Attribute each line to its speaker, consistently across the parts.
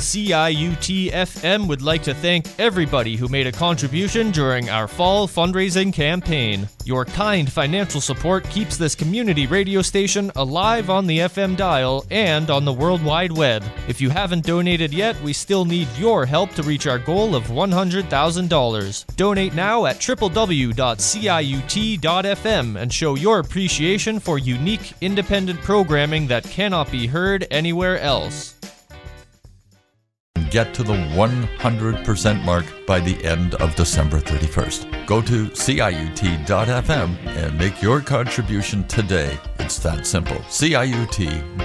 Speaker 1: CIUT FM would like to thank everybody who made a contribution during our fall fundraising campaign. Your kind financial support keeps this community radio station alive on the FM dial and on the World Wide Web. If you haven't donated yet, we still need your help to reach our goal of $100,000. Donate now at www.ciut.fm and show your appreciation for unique independent programming that cannot be heard anywhere else
Speaker 2: get to the 100% mark by the end of December 31st. Go to CIUT.fm and make your contribution today. It's that simple. CIUT.fm.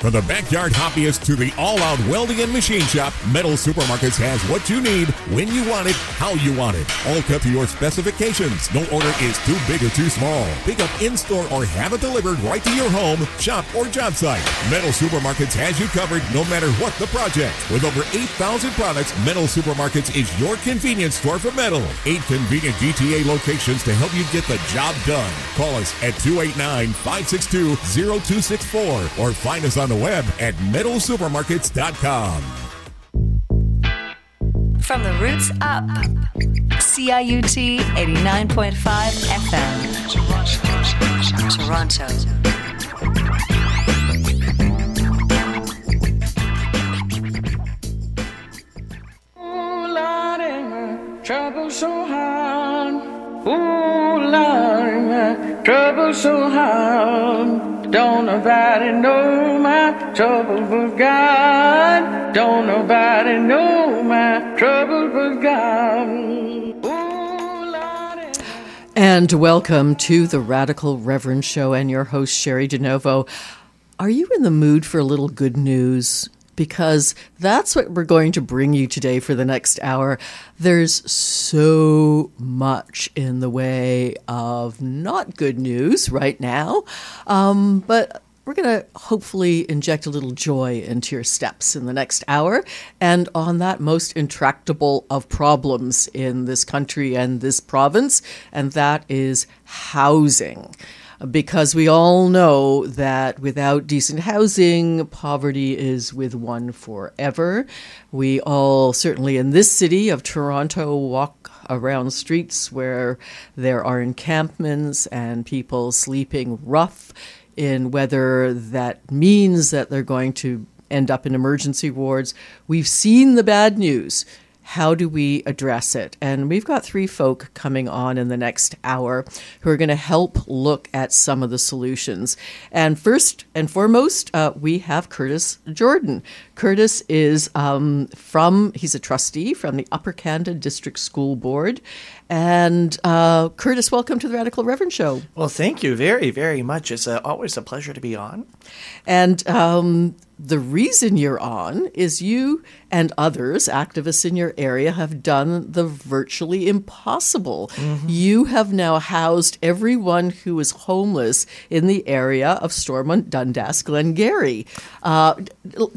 Speaker 3: From the backyard hobbyist to the all-out welding and machine shop, Metal Supermarkets has what you need, when you want it, how you want it. All cut to your specifications. No order is too big or too small. Pick up in-store or have it delivered right to your home, shop, or job site. Metal Supermarkets has you covered no matter what the project. With over 8,000 products, Metal Supermarkets is your convenience store for metal. Eight convenient GTA locations to help you get the job done. Call us at 289-562-0264 or find us on on the web at metalsupermarkets.com.
Speaker 4: From the roots up, CIUT 89.5 FM, Toronto.
Speaker 5: trouble so hard. Ooh, Lord, trouble so hard. Don't nobody know my trouble but God. Don't nobody know my trouble but God.
Speaker 6: And welcome to the Radical Reverend Show and your host, Cheri DiNovo. Are you in the mood for a little good news? Because that's what we're going to bring you today for the next hour. There's so much in the way of not good news right now, um, but we're going to hopefully inject a little joy into your steps in the next hour and on that most intractable of problems in this country and this province, and that is housing because we all know that without decent housing, poverty is with one forever. We all, certainly in this city of Toronto, walk around streets where there are encampments and people sleeping rough in whether that means that they're going to end up in emergency wards. We've seen the bad news how do we address it? And we've got three folk coming on in the next hour who are going to help look at some of the solutions. And first and foremost, uh, we have Curtis Jordan. Curtis is um, from, he's a trustee from the Upper Canada District School Board. And uh, Curtis, welcome to the Radical Reverend Show.
Speaker 7: Well, thank you very, very much. It's uh, always a pleasure to be on.
Speaker 6: And um, the reason you're on is you and others, activists in your area, have done the virtually impossible. Mm-hmm. You have now housed everyone who is homeless in the area of Stormont, Dundas, Glengarry. Uh,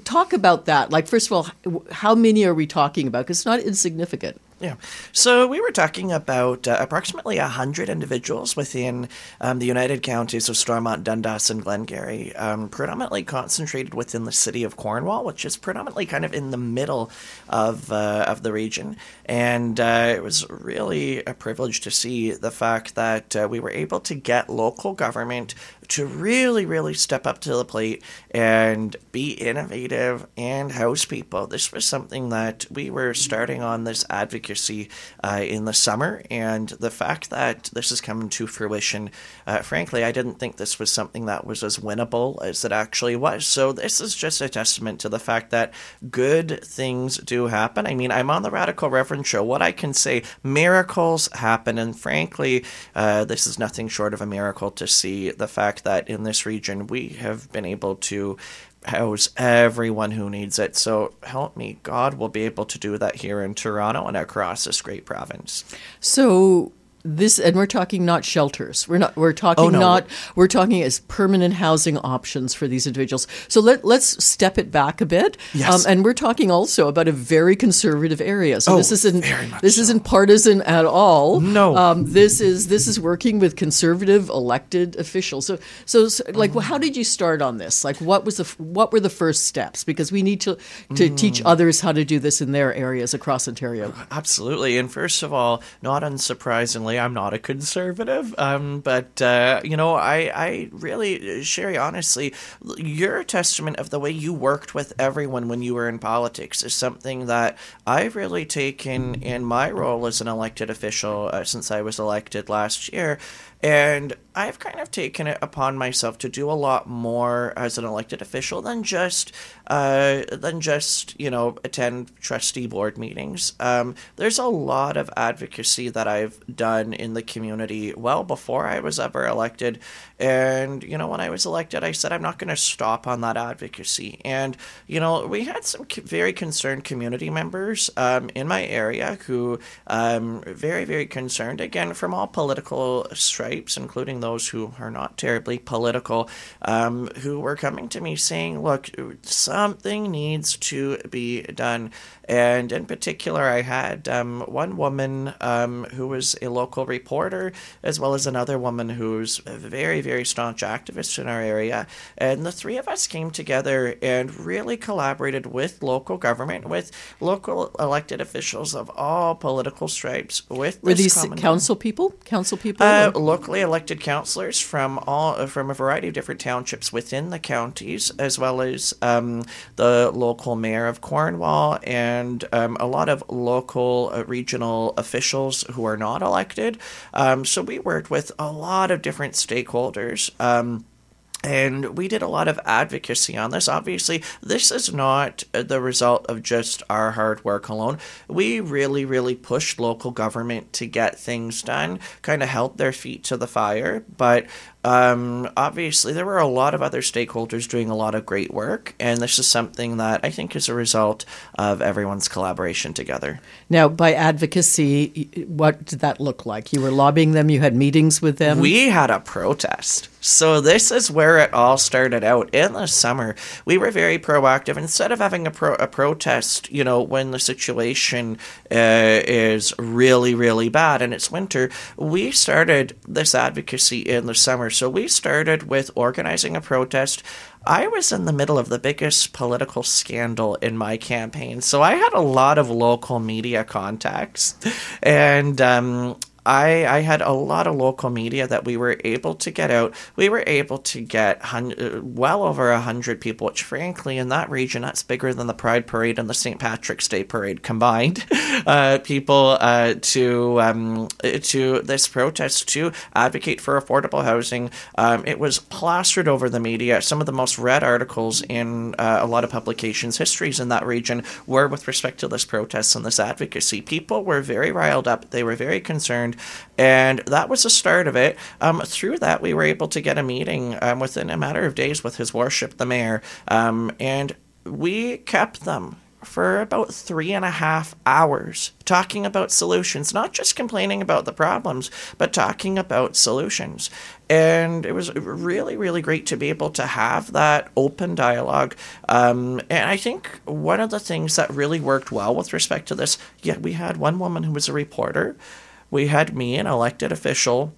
Speaker 6: talk about that. Like, first of all, how many are we talking about? Because it's not insignificant.
Speaker 7: Yeah. So we were talking about uh, approximately 100 individuals within um, the United Counties of Stormont, Dundas, and Glengarry, um, predominantly concentrated within the city of Cornwall, which is predominantly kind of in the middle of, uh, of the region. And uh, it was really a privilege to see the fact that uh, we were able to get local government to really, really step up to the plate and be innovative and house people. This was something that we were starting on this advocacy uh, in the summer, and the fact that this is coming to fruition, uh, frankly, I didn't think this was something that was as winnable as it actually was. So, this is just a testament to the fact that good things do happen. I mean, I'm on the Radical Reverend show. What I can say, miracles happen, and frankly, uh, this is nothing short of a miracle to see the fact that in this region we have been able to house everyone who needs it. So help me, God will be able to do that here in Toronto and across this great province.
Speaker 6: So this and we're talking not shelters we're not we're talking
Speaker 7: Oh, no.
Speaker 6: not we're talking as permanent housing options for these individuals so let, let's step it back a bit Um,
Speaker 7: Yes.
Speaker 6: and we're talking also about a very conservative area so
Speaker 7: Oh,
Speaker 6: this isn't
Speaker 7: very much
Speaker 6: this
Speaker 7: so.
Speaker 6: isn't partisan at all
Speaker 7: No.
Speaker 6: um, this is this is working with conservative elected officials so so, so like how did you start on this like what was the what were the first steps because we need to to
Speaker 7: Mm.
Speaker 6: teach others how to do this in their areas across ontario
Speaker 7: Absolutely. And first of all, not unsurprisingly, I'm not a conservative. Um, but, uh, you know, I, I really, Cheri, honestly, you're testament of the way you worked with everyone when you were in politics is something that I've really taken in my role as an elected official uh, since I was elected last year. And I've kind of taken it upon myself to do a lot more as an elected official than just uh, than just you know attend trustee board meetings. Um, there's a lot of advocacy that I've done in the community well before I was ever elected, and you know when I was elected, I said I'm not going to stop on that advocacy. And you know we had some very concerned community members um, in my area who um, very very concerned again from all political stripes, including those who are not terribly political, um, who were coming to me saying, "Look, something needs to be done." And in particular, I had um, one woman um, who was a local reporter, as well as another woman who's a very, very staunch activist in our area. And the three of us came together and really collaborated with local government, with local elected officials of all political stripes. With
Speaker 6: were
Speaker 7: this
Speaker 6: these council people council people
Speaker 7: Uh,
Speaker 6: or-
Speaker 7: locally elected councillors from all uh, from a variety of different townships within the counties, as well as um, the local mayor of Cornwall and um, a lot of local uh, regional officials who are not elected. Um, so we worked with a lot of different stakeholders. And we did a lot of advocacy on this. Obviously, this is not the result of just our hard work alone. We really, really pushed local government to get things done, kind of held their feet to the fire. But um, obviously, there were a lot of other stakeholders doing a lot of great work. And this is something that I think is a result of everyone's collaboration together.
Speaker 6: Now, by advocacy, what did that look like? You were lobbying them, you had meetings with them.
Speaker 7: We had a protest. So this is where it all started out in the summer. We were very proactive. Instead of having a, pro- a protest, you know, when the situation uh, is really, really bad and it's winter, we started this advocacy in the summer. So we started with organizing a protest. I was in the middle of the biggest political scandal in my campaign, so I had a lot of local media contacts, and um, I, I had a lot of local media that we were able to get out. We were able to get hun- uh, well over a hundred people, which frankly in that region that's bigger than the Pride Parade and the St. Patrick's Day Parade combined. Uh, people uh, to um, to this protest to advocate for affordable housing. Um, it was plastered over the media. Some of the most read articles in uh, a lot of publications, histories in that region were with respect to this protest and this advocacy. People were very riled up. They were very concerned, and that was the start of it. Um, through that, we were able to get a meeting um, within a matter of days with His Worship the Mayor, um, and we kept them for about three and a half hours talking about solutions, not just complaining about the problems, but talking about solutions. And it was really, really great to be able to have that open dialogue. Um, and I think one of the things that really worked well with respect to this, yeah, we had one woman who was a reporter, we had me, an elected official,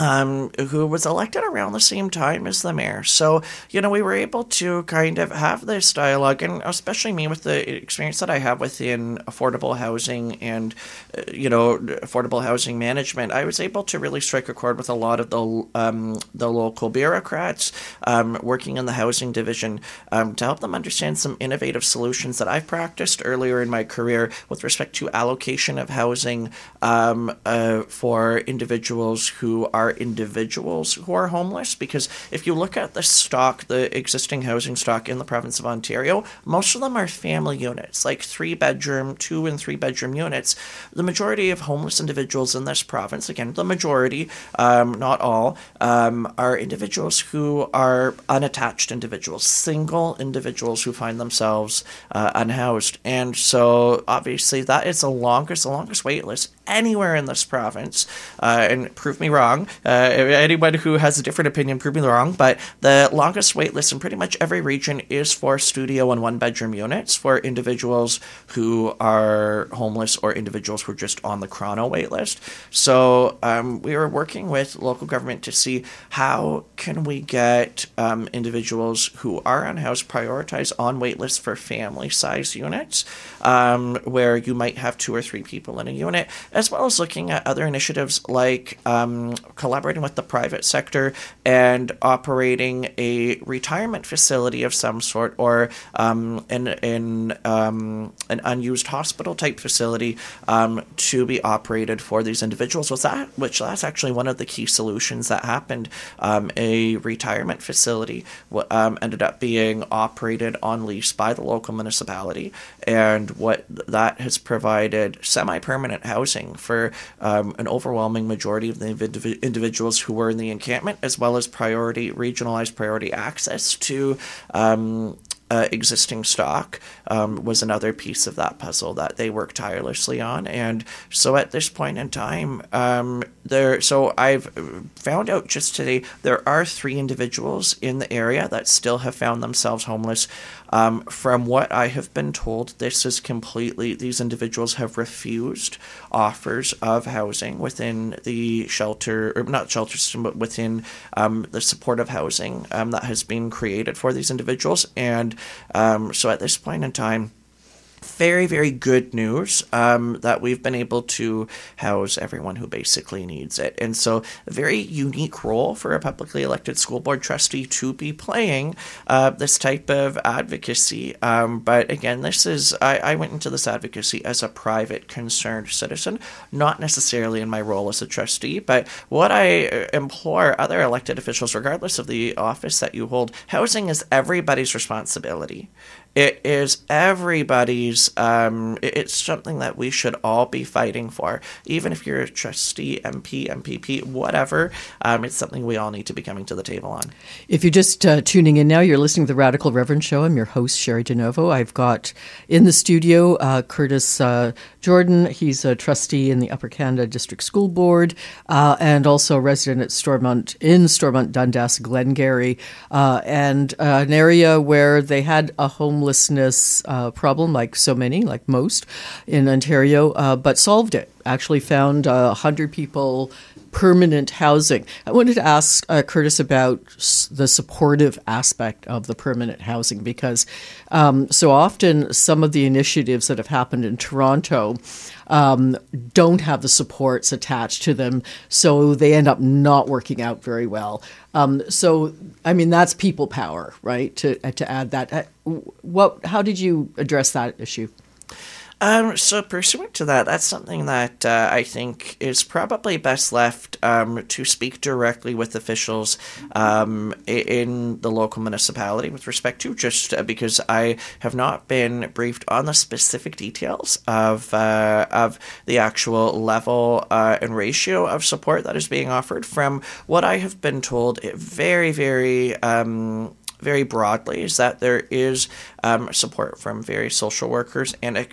Speaker 7: um, who was elected around the same time as the mayor. So, you know, we were able to kind of have this dialogue, and especially me with the experience that I have within affordable housing and, uh, you know, affordable housing management, I was able to really strike a chord with a lot of the um, the local bureaucrats um, working in the housing division um, to help them understand some innovative solutions that I've practiced earlier in my career with respect to allocation of housing um, uh, for individuals who are individuals who are homeless. Because if you look at the stock, the existing housing stock in the province of Ontario, most of them are family units, like three bedroom, two and three bedroom units. The majority of homeless individuals in this province, again, the majority, um, not all, um, are individuals who are unattached individuals, single individuals who find themselves uh, unhoused. And so, obviously, that is the longest, the longest wait list anywhere in this province, uh, and prove me wrong. Uh, anyone who has a different opinion, prove me wrong. But the longest wait list in pretty much every region is for studio and one bedroom units for individuals who are homeless or individuals who are just on the chrono wait list. So um, we were working with local government to see how can we get um, individuals who are unhoused prioritized on wait lists for family size units, um, where you might have two or three people in a unit, as well as looking at other initiatives like um, collaborating with the private sector and operating a retirement facility of some sort or um, in um, an unused hospital type facility um, to be operated for these individuals. Was that which that's actually one of the key solutions that happened. Um, a retirement facility um, ended up being operated on lease by the local municipality, and what that has provided semi-permanent housing for um, an overwhelming majority of the indiv- individuals who were in the encampment, as well as priority regionalized priority access to um, uh, existing stock um, was another piece of that puzzle that they worked tirelessly on. And so at this point in time, um, there. So I've found out just today there are three individuals in the area that still have found themselves homeless. Um, from what I have been told, this is completely, these individuals have refused offers of housing within the shelter, or not shelter system, but within um, the supportive housing um, that has been created for these individuals. And um, so at this point in time, very, very good news um, that we've been able to house everyone who basically needs it. And so, a very unique role for a publicly elected school board trustee to be playing uh, this type of advocacy. Um, but again, this is, I, I went into this advocacy as a private, concerned citizen, not necessarily in my role as a trustee. But what I uh, implore other elected officials, regardless of the office that you hold, housing is everybody's responsibility. It is everybody's. Um, it's something that we should all be fighting for, even if you're a trustee, MP, MPP, whatever. Um, it's something we all need to be coming to the table on.
Speaker 6: If you're just uh, tuning in now, you're listening to the Radical Reverend Show. I'm your host Cheri DiNovo. I've got in the studio uh, Curtis uh, Jordan. He's a trustee in the Upper Canada District School Board uh, and also a resident at Stormont in Stormont, Dundas, Glengarry, uh, and uh, an area where they had a home homelessness uh, problem, like so many, like most in Ontario, uh, but solved it. Actually, found uh, 100 people permanent housing. I wanted to ask uh, Curtis about the supportive aspect of the permanent housing because um, so often some of the initiatives that have happened in Toronto um, don't have the supports attached to them, so they end up not working out very well. Um, so, I mean, that's people power, right? To to add that, uh, what? How did you address that issue?
Speaker 7: Um, so pursuant to that, that's something that uh, I think is probably best left um, to speak directly with officials um, in the local municipality with respect to just uh, because I have not been briefed on the specific details of uh, of the actual level uh, and ratio of support that is being offered. From what I have been told, it very very um, very broadly is that there is um, support from various social workers and a,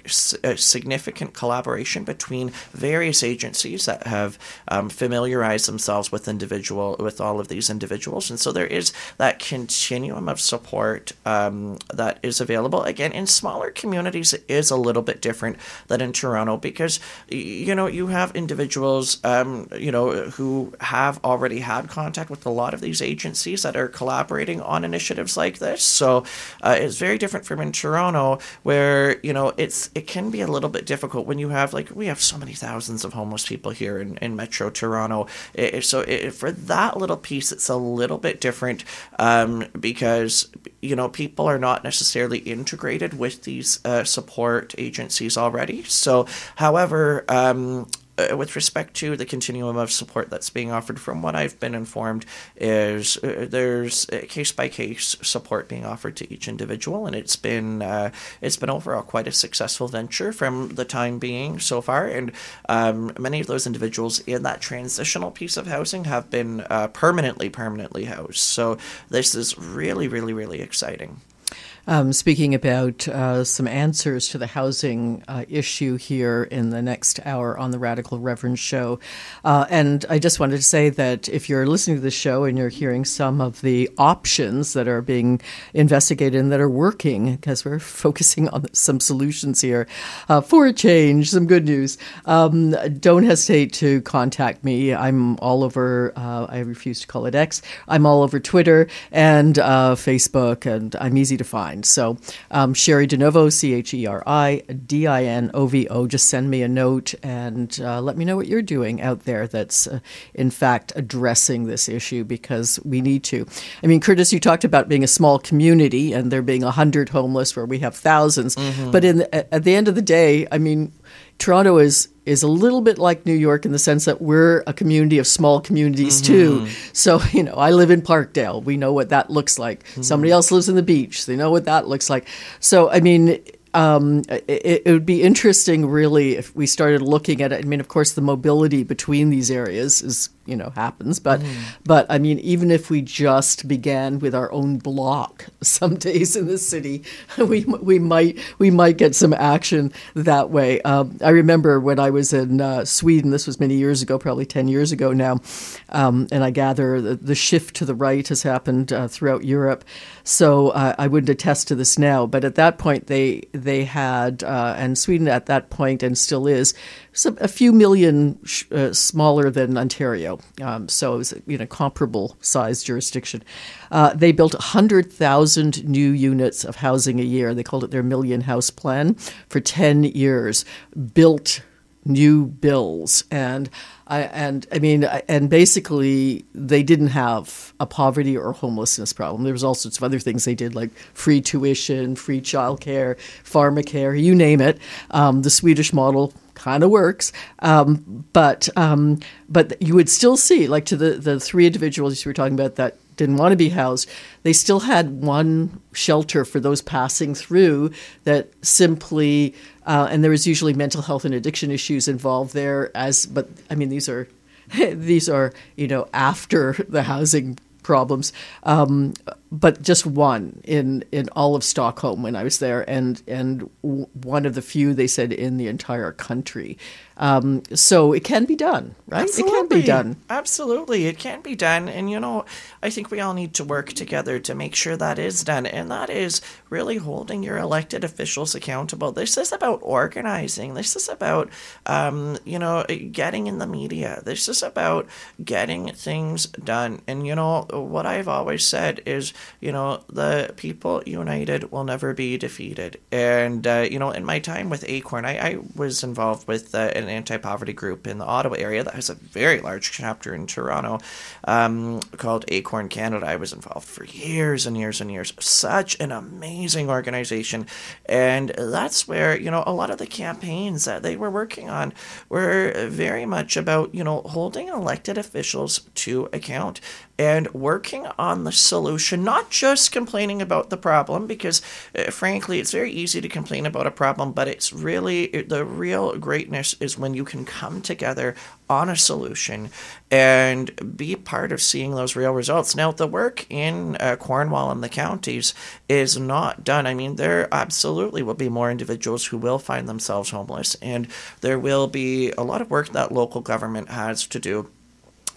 Speaker 7: a, significant collaboration between various agencies that have um, familiarized themselves with individual with all of these individuals, and so there is that continuum of support um, that is available. Again, in smaller communities, it is a little bit different than in Toronto because you know you have individuals um, you know who have already had contact with a lot of these agencies that are collaborating on initiatives like this. So uh, it's very different different from in Toronto, where you know it's it can be a little bit difficult when you have like we have so many thousands of homeless people here in, in Metro Toronto. It, so it, for that little piece, it's a little bit different um, because you know people are not necessarily integrated with these uh, support agencies already. So, however. Um, uh, with respect to the continuum of support that's being offered, from what I've been informed, is uh, there's case by case support being offered to each individual, and it's been uh, it's been overall quite a successful venture from the time being so far. And um, many of those individuals in that transitional piece of housing have been uh, permanently permanently housed. So this is really really really exciting.
Speaker 6: Um, speaking about uh, some answers to the housing uh, issue here in the next hour on the Radical Reverend Show. Uh, and I just wanted to say that if you're listening to the show and you're hearing some of the options that are being investigated and that are working, because we're focusing on some solutions here uh, for a change, some good news, um, don't hesitate to contact me. I'm all over, uh, I refuse to call it X, I'm all over Twitter and uh, Facebook, and I'm easy to find. So, um, Cheri DiNovo, C H E R I D I N O V O, just send me a note and uh, let me know what you're doing out there that's, uh, in fact, addressing this issue because we need to. I mean, Curtis, you talked about being a small community and there being 100 homeless where we have 1000s
Speaker 7: Mm-hmm.
Speaker 6: But in the, at the end of the day, I mean, Toronto is is a little bit like New York in the sense that we're a community of small communities
Speaker 7: Mm-hmm.
Speaker 6: too. So, you know, I live in Parkdale. We know what that looks like.
Speaker 7: Mm-hmm.
Speaker 6: Somebody else lives in the beach. They know what that looks like. So, I mean, um, it, it would be interesting, really, if we started looking at it. I mean, of course, the mobility between these areas is, you know, happens. But, but I mean, even if we just began with our own block some days in the city, we we might we might get some action that way. Um, I remember when I was in uh, Sweden. This was many years ago, probably ten years ago now, um, and I gather the, the shift to the right has happened uh, throughout Europe. So uh, I wouldn't attest to this now, but at that point they they had, uh, and Sweden at that point and still is, some, a few million sh- uh, smaller than Ontario. Um, so it was you know comparable size jurisdiction. Uh, they built hundred thousand new units of housing a year. They called it their million house plan for ten years. Built new bills and I and I mean and basically they didn't have a poverty or homelessness problem. There was all sorts of other things they did like free tuition, free childcare, pharmacare, you name it. Um, the Swedish model kind of works, um, but um, but you would still see like to the the three individuals you were talking about that didn't want to be housed, they still had one shelter for those passing through that simply, uh, and there was usually mental health and addiction issues involved there. As but I mean these are these are you know after the housing problems, um, but just one in in all of Stockholm when I was there, and and w- one of the few they said in the entire country. Um, so it can be done, right? It can be done.
Speaker 7: Absolutely, it can be done. And you know, I think we all need to work together to make sure that is done. And that is really holding your elected officials accountable. This is about organizing. This is about, um, you know, getting in the media. This is about getting things done. And you know, what I've always said is, you know, the people united will never be defeated. And uh, you know, in my time with Acorn, I, I was involved with uh, an anti-poverty group in the Ottawa area that has a very large chapter in Toronto um, called Acorn Canada. I was involved for years and years and years. Such an amazing organization, and that's where you know a lot of the campaigns that they were working on were very much about you know holding elected officials to account and working on the solution, not just complaining about the problem, because uh, frankly, it's very easy to complain about a problem, but it's really the real greatness is when you can come together on a solution and be part of seeing those real results. Now, the work in uh, Cornwall and the counties is not done. I mean, there absolutely will be more individuals who will find themselves homeless, and there will be a lot of work that local government has to do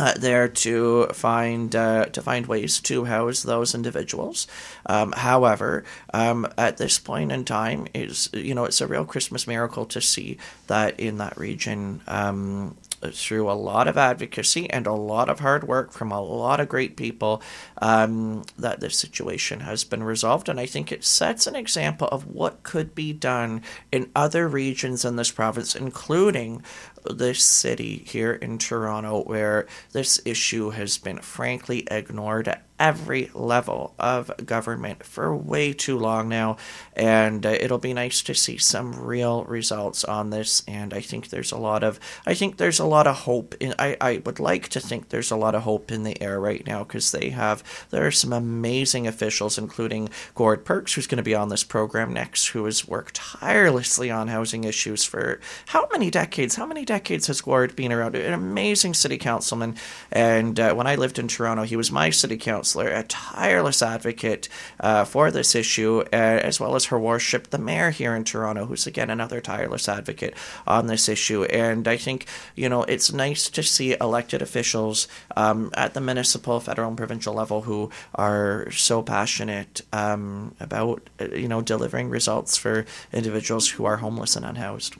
Speaker 7: uh, there to find uh, to find ways to house those individuals. Um, however, um, at this point in time, is you know it's a real Christmas miracle to see that in that region. Um, through a lot of advocacy and a lot of hard work from a lot of great people, um, that this situation has been resolved. And I think it sets an example of what could be done in other regions in this province, including this city here in Toronto, where this issue has been frankly ignored at every level of government for way too long now. And uh, it'll be nice to see some real results on this. And I think there's a lot of, I think there's a lot of hope. In, I, I would like to think there's a lot of hope in the air right now because they have, there are some amazing officials, including Gord Perks, who's going to be on this program next, who has worked tirelessly on housing issues for how many decades? How many decades has Gord been around? An amazing city councilman. And uh, when I lived in Toronto, he was my city councillor, a tireless advocate uh, for this issue, uh, as well as her worship, the mayor here in Toronto, who's again another tireless advocate on this issue. And I think, you know, it's nice to see elected officials um, at the municipal, federal, and provincial level who are so passionate um, about, uh, you know, delivering results for individuals who are homeless and unhoused.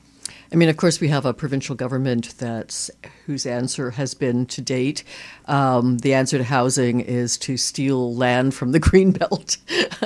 Speaker 6: I mean, of course, we have a provincial government that's whose answer has been to date. Um, the answer to housing is to steal land from the green belt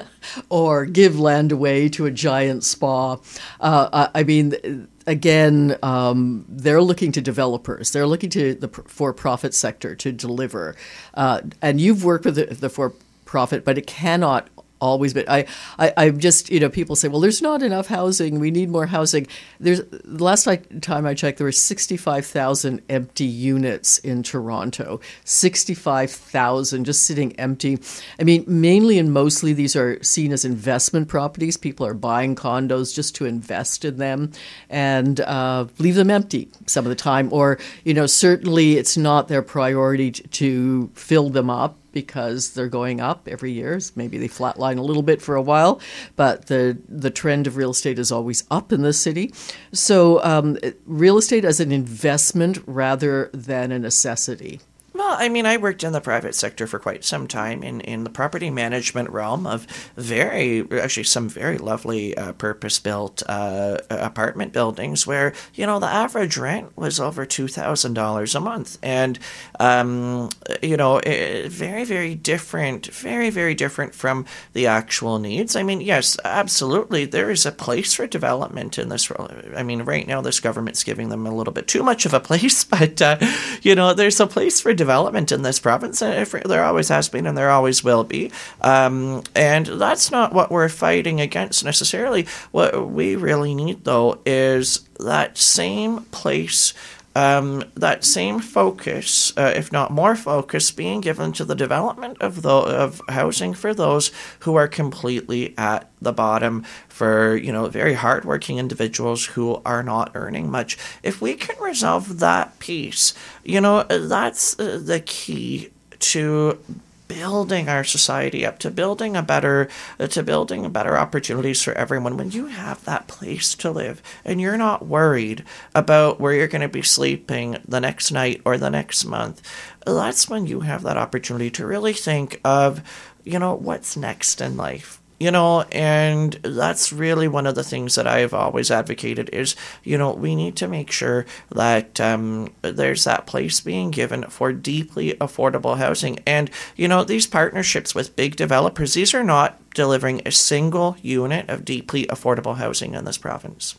Speaker 6: or give land away to a giant spa. Uh, I mean, again, um, they're looking to developers. They're looking to the for-profit sector to deliver. Uh, and you've worked with the, the for-profit, but it cannot always been. I, I, I'm just, you know, people say, well, there's not enough housing. We need more housing. There's the last time I checked, there were 65,000 empty units in Toronto. 65,000 just sitting empty. I mean, mainly and mostly these are seen as investment properties. People are buying condos just to invest in them and uh, leave them empty some of the time. Or, you know, certainly it's not their priority to fill them up because they're going up every year. Maybe they flatline a little bit for a while, but the the trend of real estate is always up in the city. So um, real estate as an investment rather than a necessity.
Speaker 7: Well, I mean, I worked in the private sector for quite some time in, in the property management realm of very, actually, some very lovely uh, purpose built uh, apartment buildings where, you know, the average rent was over $2,000 a month. And, um, you know, it, very, very different, very, very different from the actual needs. I mean, yes, absolutely, there is a place for development in this. I mean, right now, this government's giving them a little bit too much of a place, but, uh, you know, there's a place for development development in this province, there always has been, and there always will be. Um, and that's not what we're fighting against necessarily. What we really need, though, is that same place. Um, that same focus, uh, if not more focus, being given to the development of the of housing for those who are completely at the bottom for you know very hardworking individuals who are not earning much. If we can resolve that piece, you know that's uh, the key to building our society up to building a better uh, to building better opportunities for everyone. When you have that place to live and you're not worried about where you're going to be sleeping the next night or the next month that's when you have that opportunity to really think of you know what's next in life you know and that's really one of the things that i've always advocated is you know we need to make sure that um, there's that place being given for deeply affordable housing. And you know these partnerships with big developers these are not delivering a single unit of deeply affordable housing in this province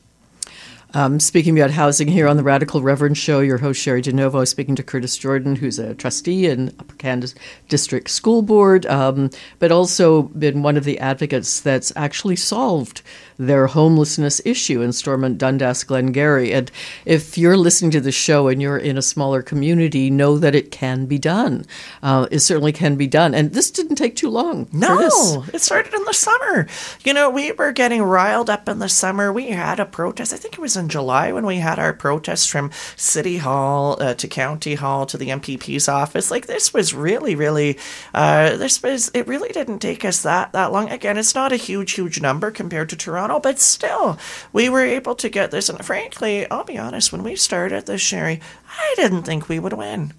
Speaker 6: um, speaking about housing here on the Radical Reverend Show, your host Cheri DiNovo speaking to Curtis Jordan, who's a trustee in Upper Canada District School Board, um, but also been one of the advocates that's actually solved their homelessness issue in Stormont, Dundas, Glengarry. And if you're listening to the show and you're in a smaller community, know that it can be done. Uh, it certainly can be done. And this didn't take too long.
Speaker 7: No, it started in the summer. You know, we were getting riled up in the summer. We had a protest. I think it was in July when we had our protest from City Hall uh, to County Hall to the MPP's office. Like this was really, really, uh, this was, it really didn't take us that, that long. Again, it's not a huge, huge number compared to Toronto But still, we were able to get this. And frankly, I'll be honest, when we started this, Cheri, I didn't think we would win.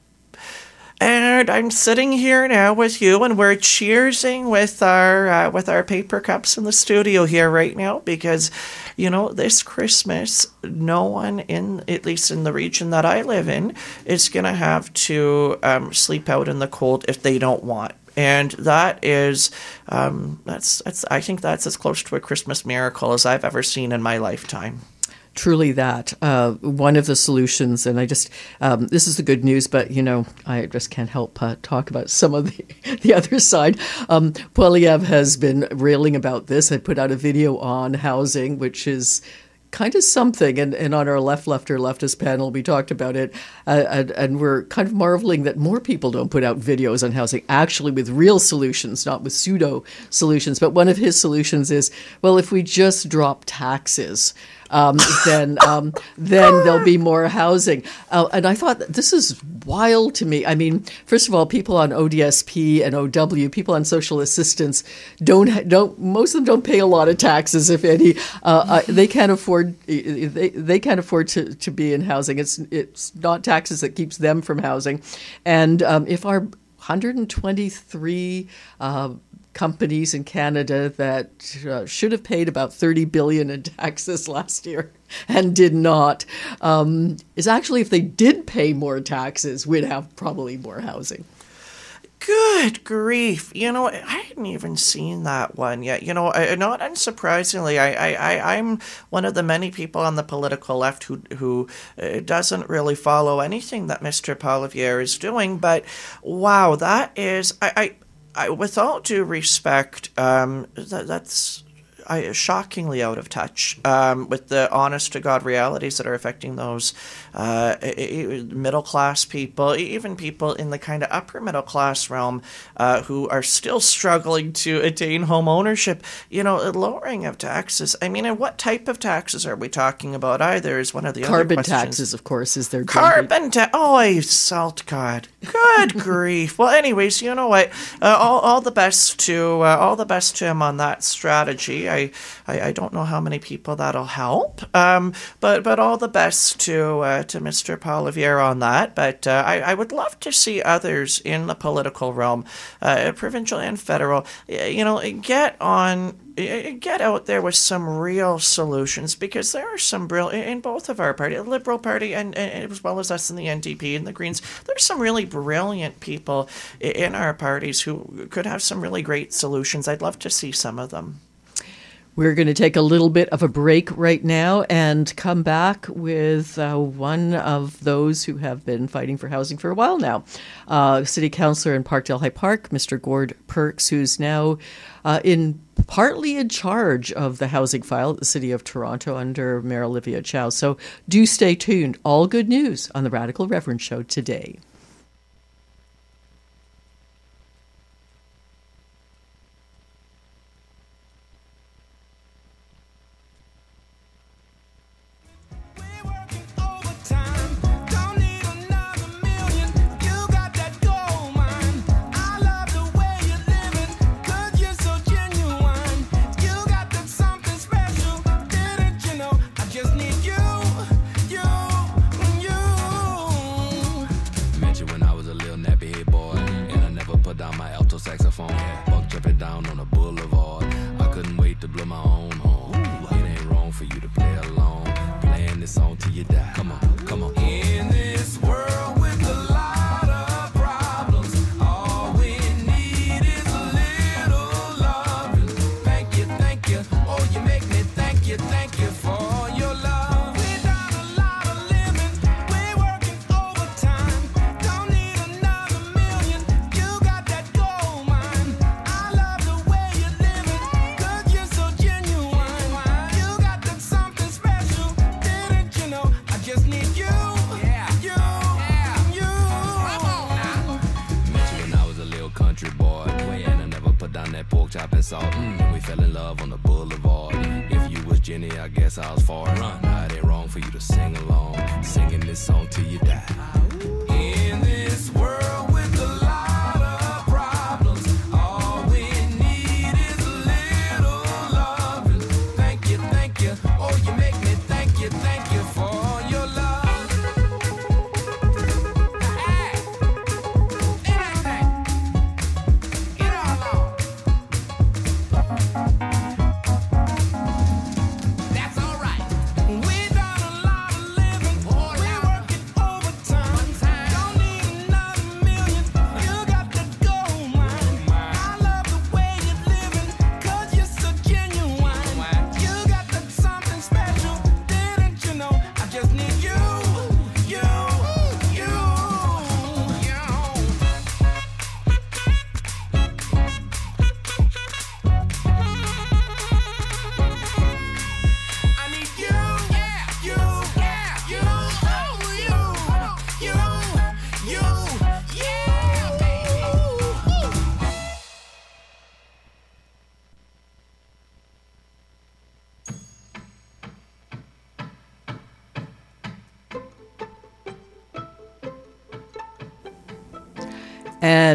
Speaker 7: And I'm sitting here now with you, and we're cheersing with our uh, with our paper cups in the studio here right now because, you know, this Christmas, no one in at least in the region that I live in is gonna have to um, sleep out in the cold if they don't want and that is um, that's that's I think that's as close to a Christmas miracle as I've ever seen in my lifetime.
Speaker 6: Truly that uh, one of the solutions and i just um, this is the good news but you know i just can't help uh, talk about some of the, the other side. Um, has been railing about this. I put out a video on housing which is kind of something. And, and on our left, left, or leftist panel, we talked about it. Uh, and, and, we're kind of marveling that more people don't put out videos on housing, actually with real solutions, not with pseudo solutions. But one of his solutions is well, if we just drop taxes, um, then um, then there'll be more housing. Uh, and I thought this is wild to me. I mean, first of all, people on ODSP and OW, people on social assistance, don't don't most of them don't pay a lot of taxes, if any. Uh, uh, they can't afford they, they can't afford to, to be in housing. It's it's not taxes that keeps them from housing, and um, if our 123 uh, companies in Canada that uh, should have paid about 30 billion in taxes last year and did not um, is actually if they did pay more taxes, we'd have probably more housing.
Speaker 7: Good grief! You know, I hadn't even seen that one yet. You know, not unsurprisingly, I, I, I I'm one of the many people on the political left who who uh, doesn't really follow anything that Mr. Poilievre is doing. But wow, that is I, I, I with all due respect, um, that, that's I, shockingly out of touch um, with the honest to God realities that are affecting those uh, middle class people, even people in the kind of upper middle class realm uh, who are still struggling to attain home ownership. You know, lowering of taxes. I mean, and what type of taxes are we talking about? Either is one of the
Speaker 6: carbon taxes, of course, is their
Speaker 7: carbon tax. Oh, I salt God. Good grief. Well, anyways, you know what? Uh, all, all the best to uh, all the best to him on that strategy. I, I, I don't know how many people that'll help, um, but but all the best to uh, to Mr. Poilievre on that. But uh, I, I would love to see others in the political realm, uh, provincial and federal, you know, get on get out there with some real solutions because there are some real in both of our party, the Liberal Party, and, and, as well as us in the NDP and the Greens. There's some really brilliant people in our parties who could have some really great solutions. I'd love to see some of them.
Speaker 6: We're going to take a little bit of a break right now and come back with uh, one of those who have been fighting for housing for a while now. Uh, City Councilor in Parkdale High Park, Mr. Gord Perks, who's now uh, in partly in charge of the housing file at the City of Toronto under Mayor Olivia Chow. So do stay tuned. All good news on the Radical Reverend Show today.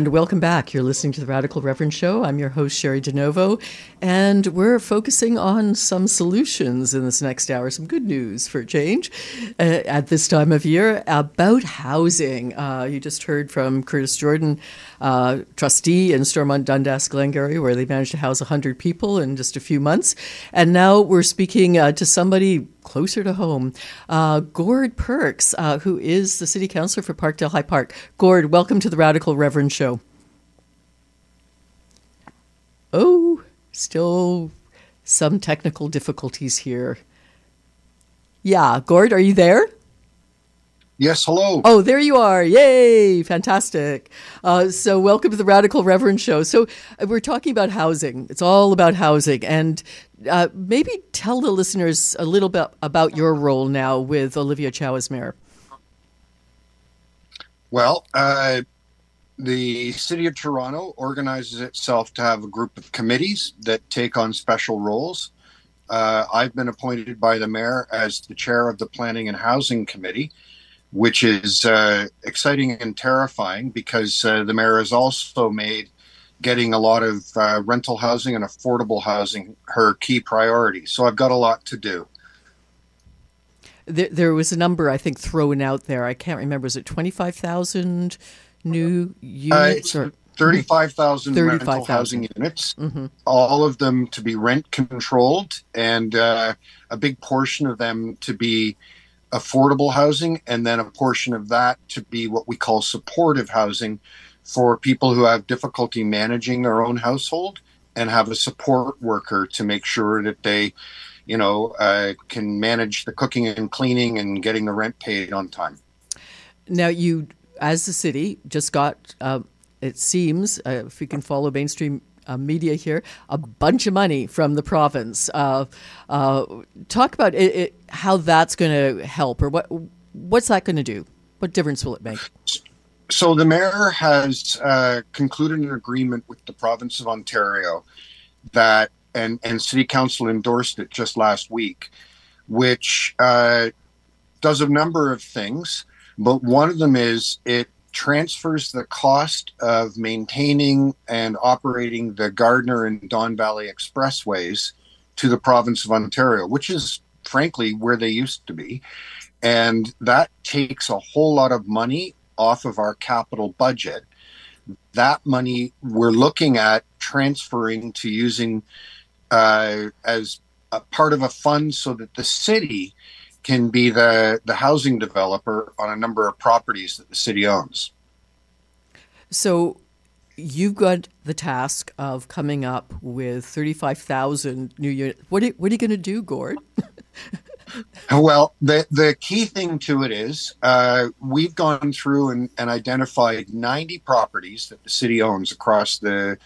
Speaker 6: And welcome back. You're listening to the Radical Reverend Show. I'm your host, Cheri DiNovo, and we're focusing on some solutions in this next hour, some good news for change uh, at this time of year about housing. Uh, you just heard from Curtis Jordan, uh, trustee in Stormont Dundas Glengarry, where they managed to house 100 people in just a few months. And now we're speaking uh, to somebody closer to home, uh, Gord Perks, uh, who is the city councilor for Parkdale High Park. Gord, welcome to the Radical Reverend Show. Oh, still some technical difficulties here. Yeah, Gord, are you there?
Speaker 8: Yes, hello.
Speaker 6: Oh, there you are. Yay, fantastic. Uh, so, welcome to the Radical Reverend Show. So, uh, we're talking about housing. It's all about housing. And uh, maybe tell the listeners a little bit about your role now with Olivia Chow as mayor.
Speaker 8: Well, uh, the City of Toronto organizes itself to have a group of committees that take on special roles. Uh, I've been appointed by the mayor as the chair of the Planning and Housing Committee, which is uh, exciting and terrifying because uh, the mayor has also made getting a lot of uh, rental housing and affordable housing her key priority. So I've got a lot to do.
Speaker 6: There, there was a number I think thrown out there. I can't remember. Is it twenty five thousand new units
Speaker 8: uh, or? 35,000 rental housing units, mm-hmm. all of them to be rent controlled, and uh, a big portion of them to be affordable housing, and then a portion of that to be what we call supportive housing for people who have difficulty managing their own household and have a support worker to make sure that they, you know, uh, can manage the cooking and cleaning and getting the rent paid on time.
Speaker 6: Now, you, as the city, just got, uh, it seems, uh, if we can follow mainstream uh, media here, a bunch of money from the province. Uh, uh, talk about it, it, how that's going to help, or what what's that going to do? What difference will it make?
Speaker 8: So the mayor has uh, concluded an agreement with the province of Ontario that, and and city council endorsed it just last week, which uh, does a number of things. But one of them is it transfers the cost of maintaining and operating the Gardiner and Don Valley expressways to the province of Ontario, which is frankly where they used to be. And that takes a whole lot of money off of our capital budget. That money we're looking at transferring to using uh, as a part of a fund so that the city can be the, the housing developer on a number of properties that the city owns.
Speaker 6: So you've got the task of coming up with 35,000 new units. What are, what are you going to do, Gord?
Speaker 8: well, the, the key thing to it is uh, we've gone through and, and identified 90 properties that the city owns across the,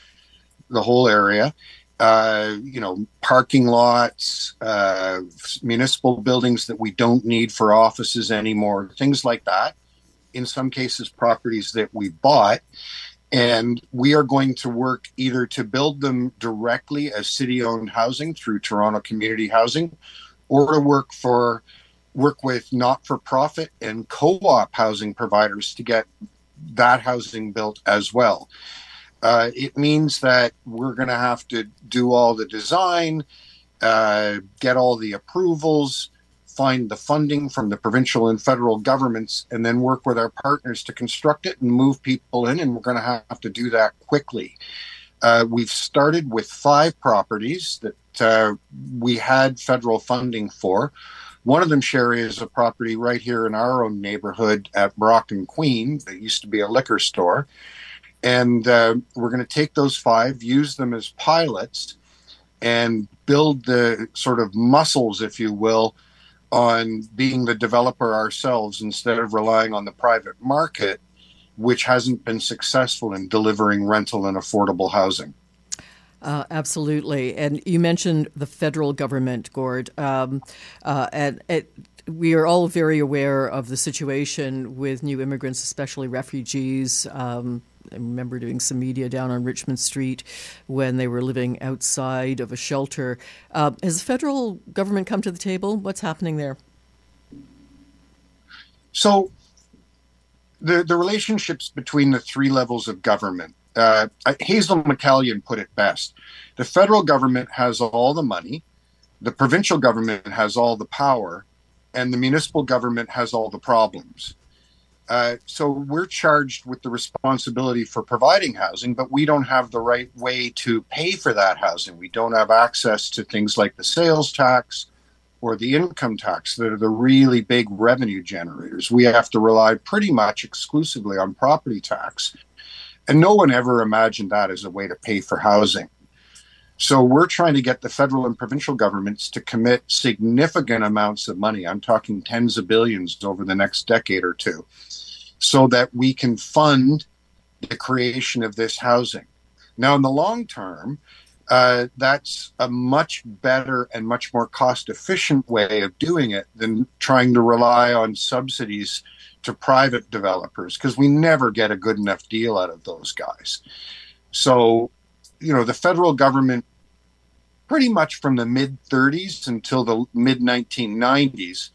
Speaker 8: the whole area uh, you know, parking lots, uh, municipal buildings that we don't need for offices anymore, things like that. In some cases, properties that we bought. And we are going to work either to build them directly as city owned housing through Toronto Community Housing or to work for work with not for profit and co op housing providers to get that housing built as well. Uh, it means that we're going to have to do all the design, uh, get all the approvals, find the funding from the provincial and federal governments, and then work with our partners to construct it and move people in. And we're going to have to do that quickly. Uh, we've started with five properties that uh, we had federal funding for. One of them, Cheri, is a property right here in our own neighborhood at Brock and Queen that used to be a liquor store. And uh, we're going to take those five, use them as pilots, and build the sort of muscles, if you will, on being the developer ourselves instead of relying on the private market, which hasn't been successful in delivering rental and affordable housing.
Speaker 6: Uh, absolutely. And you mentioned the federal government, Gord. Um, uh, and it, we are all very aware of the situation with new immigrants, especially refugees. Um, I remember doing some media down on Richmond Street when they were living outside of a shelter. Uh, has the federal government come to the table? What's happening there?
Speaker 8: So, the the relationships between the three levels of government. Uh, Hazel McCallion put it best: the federal government has all the money, the provincial government has all the power, and the municipal government has all the problems. Uh, so we're charged with the responsibility for providing housing, but we don't have the right way to pay for that housing. We don't have access to things like the sales tax or the income tax that are the really big revenue generators. We have to rely pretty much exclusively on property tax. And no one ever imagined that as a way to pay for housing. So we're trying to get the federal and provincial governments to commit significant amounts of money. I'm talking tens of billions over the next decade or two so that we can fund the creation of this housing. Now, in the long term, uh, that's a much better and much more cost efficient way of doing it than trying to rely on subsidies to private developers because we never get a good enough deal out of those guys. So, you know, the federal government, pretty much from the mid 30s until the mid 1990s,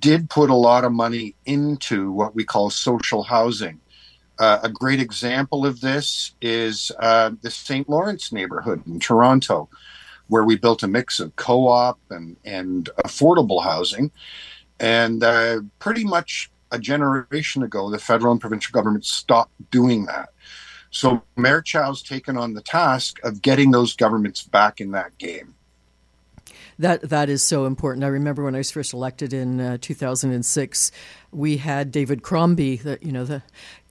Speaker 8: did put a lot of money into what we call social housing. Uh, a great example of this is uh, the St. Lawrence neighborhood in Toronto, where we built a mix of co op and, and affordable housing. And uh, pretty much a generation ago, the federal and provincial governments stopped doing that. So Mayor Chow's taken on the task of getting those governments back in that game
Speaker 6: that that is so important. I remember when I was first elected in uh, 2006, we had David Crombie, the you know the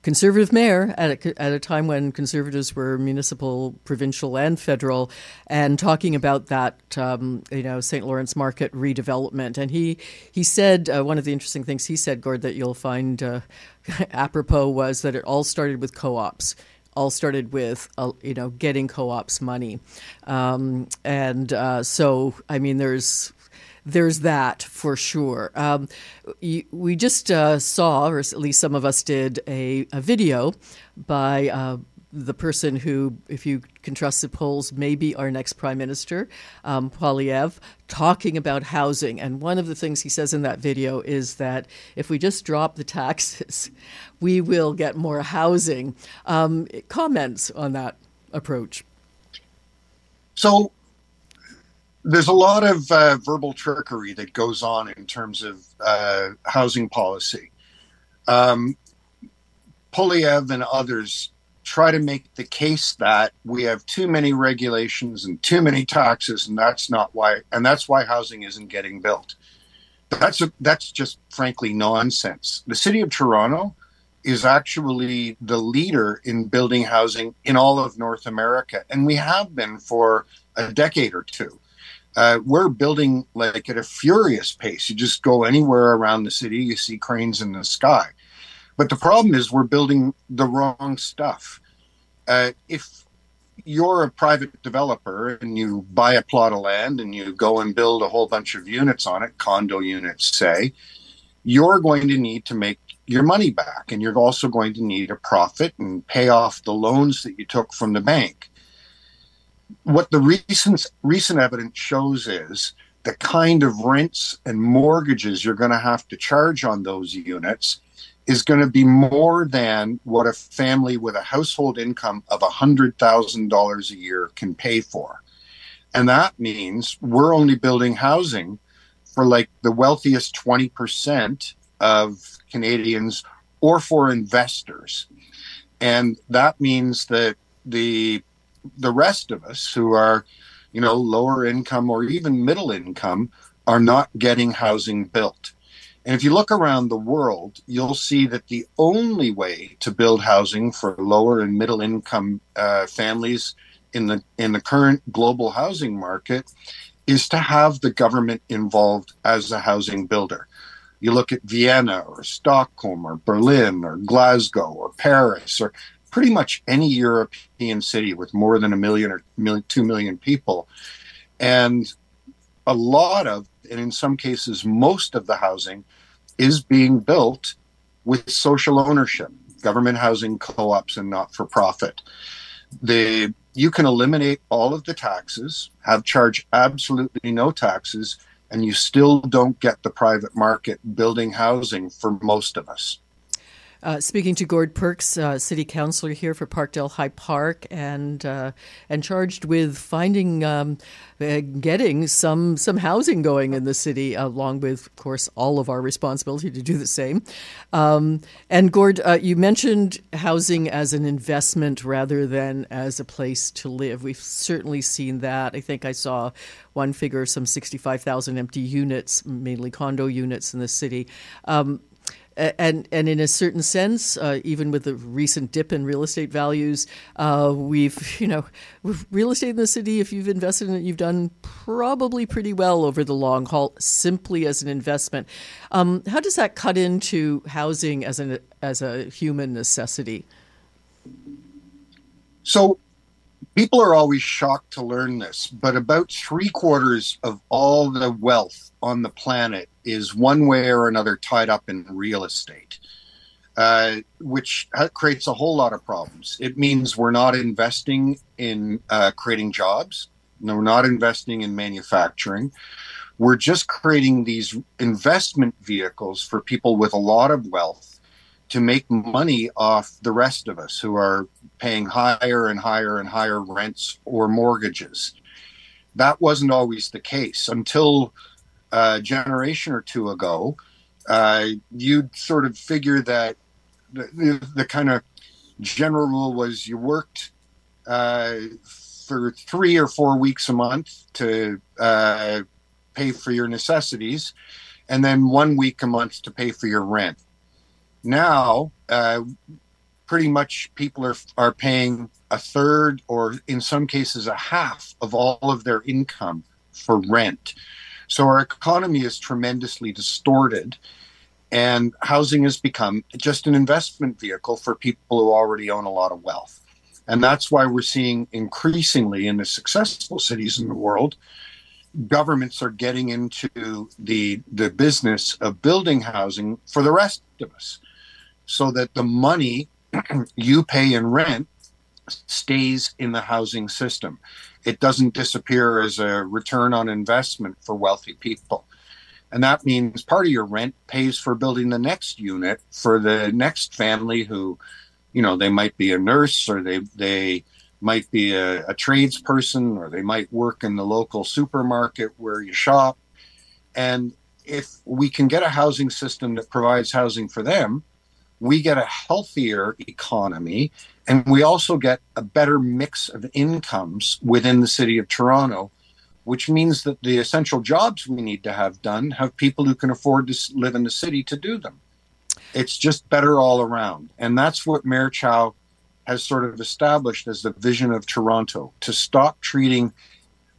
Speaker 6: conservative mayor at a, at a time when conservatives were municipal, provincial, and federal, and talking about that um, you know St. Lawrence Market redevelopment. And he he said uh, one of the interesting things he said, Gord, that you'll find uh, apropos was that it all started with co-ops all started with uh, you know getting co-ops money, um, and uh, so I mean there's there's that for sure. Um, we just uh, saw, or at least some of us did, a, a video by uh, the person who, if you can trust the polls, may be our next prime minister, um, Poilievre, talking about housing. And one of the things he says in that video is that if we just drop the taxes, we will get more housing. Um, comments on that approach?
Speaker 8: So there's a lot of uh, verbal trickery that goes on in terms of uh, housing policy. Um, Poilievre and others try to make the case that we have too many regulations and too many taxes, and that's not why, and that's why housing isn't getting built. That's a, that's just frankly nonsense. The city of Toronto is actually the leader in building housing in all of North America, and we have been for a decade or two. Uh, we're building like at a furious pace. You just go anywhere around the city, you see cranes in the sky. But the problem is we're building the wrong stuff. Uh, if you're a private developer and you buy a plot of land and you go and build a whole bunch of units on it, condo units, say, you're going to need to make your money back and you're also going to need a profit and pay off the loans that you took from the bank. What the recent recent evidence shows is the kind of rents and mortgages you're going to have to charge on those units is going to be more than what a family with a household income of $100,000 a year can pay for. And that means we're only building housing for like the wealthiest 20% of Canadians or for investors. And that means that the the rest of us who are, you know, lower income or even middle income are not getting housing built. And if you look around the world, you'll see that the only way to build housing for lower and middle income uh, families in the in the current global housing market is to have the government involved as a housing builder. You look at Vienna or Stockholm or Berlin or Glasgow or Paris or pretty much any European city with more than a million or million, two million people. And a lot of, and in some cases, most of the housing is being built with social ownership, government housing co ops and not for profit. The you can eliminate all of the taxes, have charge absolutely no taxes, and you still don't get the private market building housing for most of us.
Speaker 6: Uh, speaking to Gord Perks, uh, City Councillor here for Parkdale High Park, and uh, and charged with finding, um, uh, getting some some housing going in the city, along with, of course, all of our responsibility to do the same. Um, and Gord, uh, you mentioned housing as an investment rather than as a place to live. We've certainly seen that. I think I saw one figure, some sixty-five thousand empty units, mainly condo units in the city. Um, and and in a certain sense, uh, even with the recent dip in real estate values, uh, we've you know real estate in the city. If you've invested in it, you've done probably pretty well over the long haul, simply as an investment. Um, how does that cut into housing as an as a human necessity?
Speaker 8: So people are always shocked to learn this, but about three quarters of all the wealth on the planet is one way or another tied up in real estate, uh, which creates a whole lot of problems. It means we're not investing in uh, creating jobs, we're not investing in manufacturing. We're just creating these investment vehicles for people with a lot of wealth to make money off the rest of us who are paying higher and higher and higher rents or mortgages. That wasn't always the case until a generation or two ago. Uh, you'd sort of figure that the, the, the, kind of general rule was you worked uh, for three or four weeks a month to uh, pay for your necessities, and then one week a month to pay for your rent. Now, uh, pretty much people are are paying a third, or in some cases, a half of all of their income for rent. So our economy is tremendously distorted, and housing has become just an investment vehicle for people who already own a lot of wealth. And that's why we're seeing increasingly in the successful cities in the world, governments are getting into the the business of building housing for the rest of us so that the money you pay in rent stays in the housing system. It doesn't disappear as a return on investment for wealthy people. And that means part of your rent pays for building the next unit for the next family who, you know, they might be a nurse or they, they might be a, a tradesperson or they might work in the local supermarket where you shop. And if we can get a housing system that provides housing for them, we get a healthier economy and we also get a better mix of incomes within the city of Toronto, which means that the essential jobs we need to have done have people who can afford to live in the city to do them. It's just better all around. And that's what Mayor Chow has sort of established as the vision of Toronto to stop treating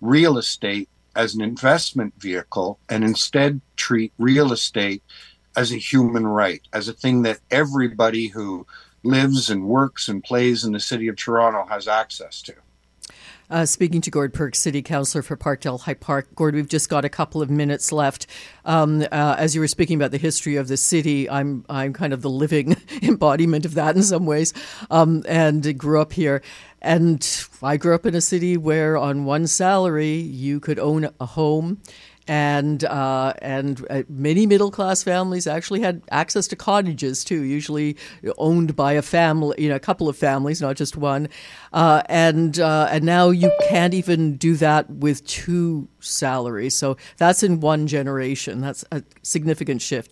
Speaker 8: real estate as an investment vehicle and instead treat real estate as a human right, as a thing that everybody who lives and works and plays in the city of Toronto has access to.
Speaker 6: Uh, speaking to Gord Perk, City Councillor for Parkdale High Park. Gord, we've just got a couple of minutes left. Um, uh, as you were speaking about the history of the city, I'm I'm kind of the living embodiment of that in some ways, um, and grew up here. And I grew up in a city where, on one salary, you could own a home and uh, and uh, many middle class families actually had access to cottages too, usually owned by a family, you know, a couple of families, not just one. Uh, and uh, and now you can't even do that with two salaries. So that's in one generation. That's a significant shift.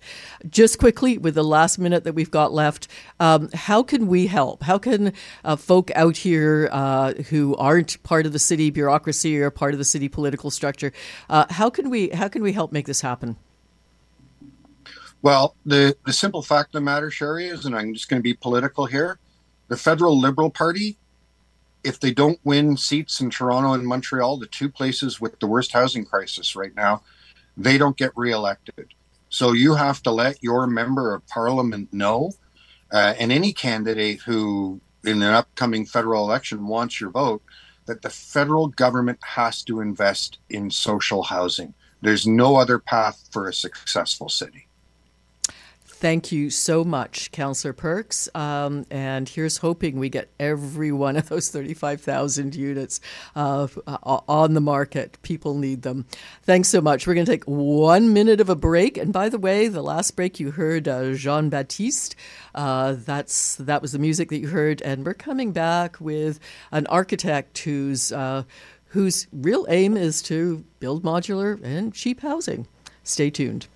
Speaker 6: Just quickly, with the last minute that we've got left, um, how can we help? How can uh, folk out here uh, who aren't part of the city bureaucracy or part of the city political structure, uh, how can we how can we help make this happen?
Speaker 8: Well, the, the simple fact of the matter, Cheri, is, and I'm just going to be political here, the federal Liberal Party if they don't win seats in Toronto and Montreal, the two places with the worst housing crisis right now, they don't get reelected. So you have to let your member of parliament know, uh, and any candidate who in an upcoming federal election wants your vote, that the federal government has to invest in social housing. There's no other path for a successful city.
Speaker 6: Thank you so much, Councillor Perks. Um, and here's hoping we get every one of those 35,000 units uh, on the market. People need them. Thanks so much. We're going to take one minute of a break. And by the way, the last break you heard uh, Jean Baptiste. Uh, that's that was the music that you heard, and we're coming back with an architect whose uh, whose real aim is to build modular and cheap housing. Stay tuned.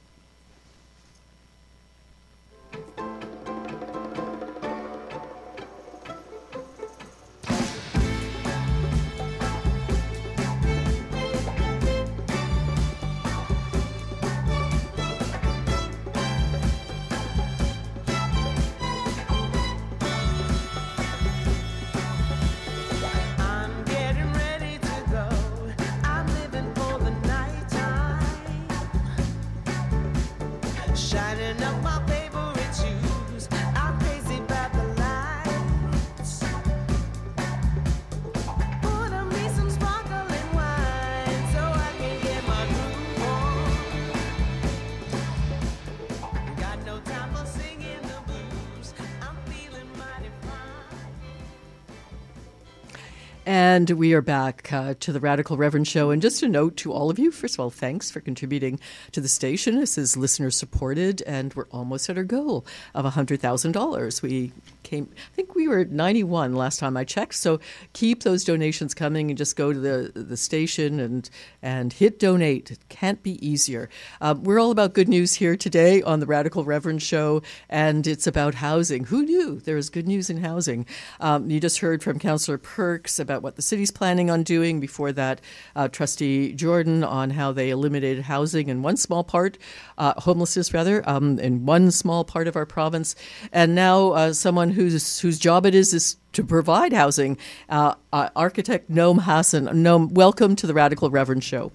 Speaker 6: And we are back uh, to the Radical Reverend Show. And just a note to all of you first of all, thanks for contributing to the station. This is listener supported, and we're almost at our goal of $100,000. We came, I think we were at 91 last time I checked. So keep those donations coming and just go to the, the station and, and hit donate. It can't be easier. Um, we're all about good news here today on the Radical Reverend Show, and it's about housing. Who knew there is good news in housing? Um, you just heard from Councillor Perks about what the city's planning on doing. Before that, uh, Trustee Jordan on how they eliminated housing in one small part, uh, homelessness rather, um, in one small part of our province. And now uh, someone whose whose job it is is to provide housing. Uh, uh, architect Noam Hassan. Noam, welcome to the Radical Reverend Show.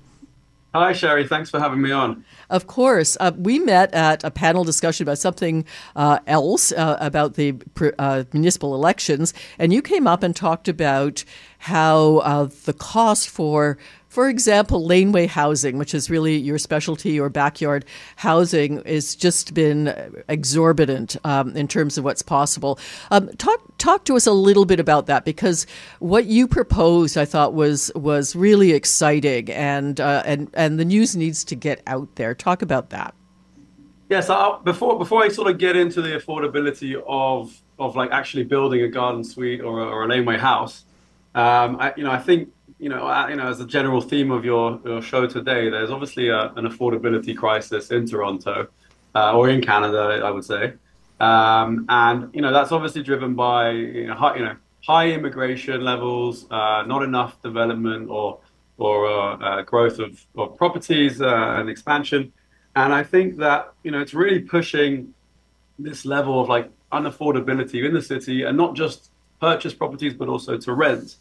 Speaker 9: Hi, Cheri. Thanks for having me on.
Speaker 6: Of course. Uh, we met at a panel discussion about something uh, else, uh, about the uh, municipal elections, and you came up and talked about how uh, the cost for for example, laneway housing, which is really your specialty or backyard housing, has just been exorbitant um, in terms of what's possible. Um, talk talk to us a little bit about that because what you proposed, I thought, was was really exciting, and uh, and and the news needs to get out there. Talk about that.
Speaker 9: Yes, yeah, so before before I sort of get into the affordability of of like actually building a garden suite or a, or a laneway house, um, I, you know, I think you know, you know, as a general theme of your, your show today, there's obviously a, an affordability crisis in Toronto uh, or in Canada, I would say, um, and you know that's obviously driven by you know high, you know, high immigration levels, uh, not enough development or or uh, uh, growth of, of properties uh, and expansion, and I think that you know it's really pushing this level of like unaffordability in the city, and not just purchase properties but also to rent.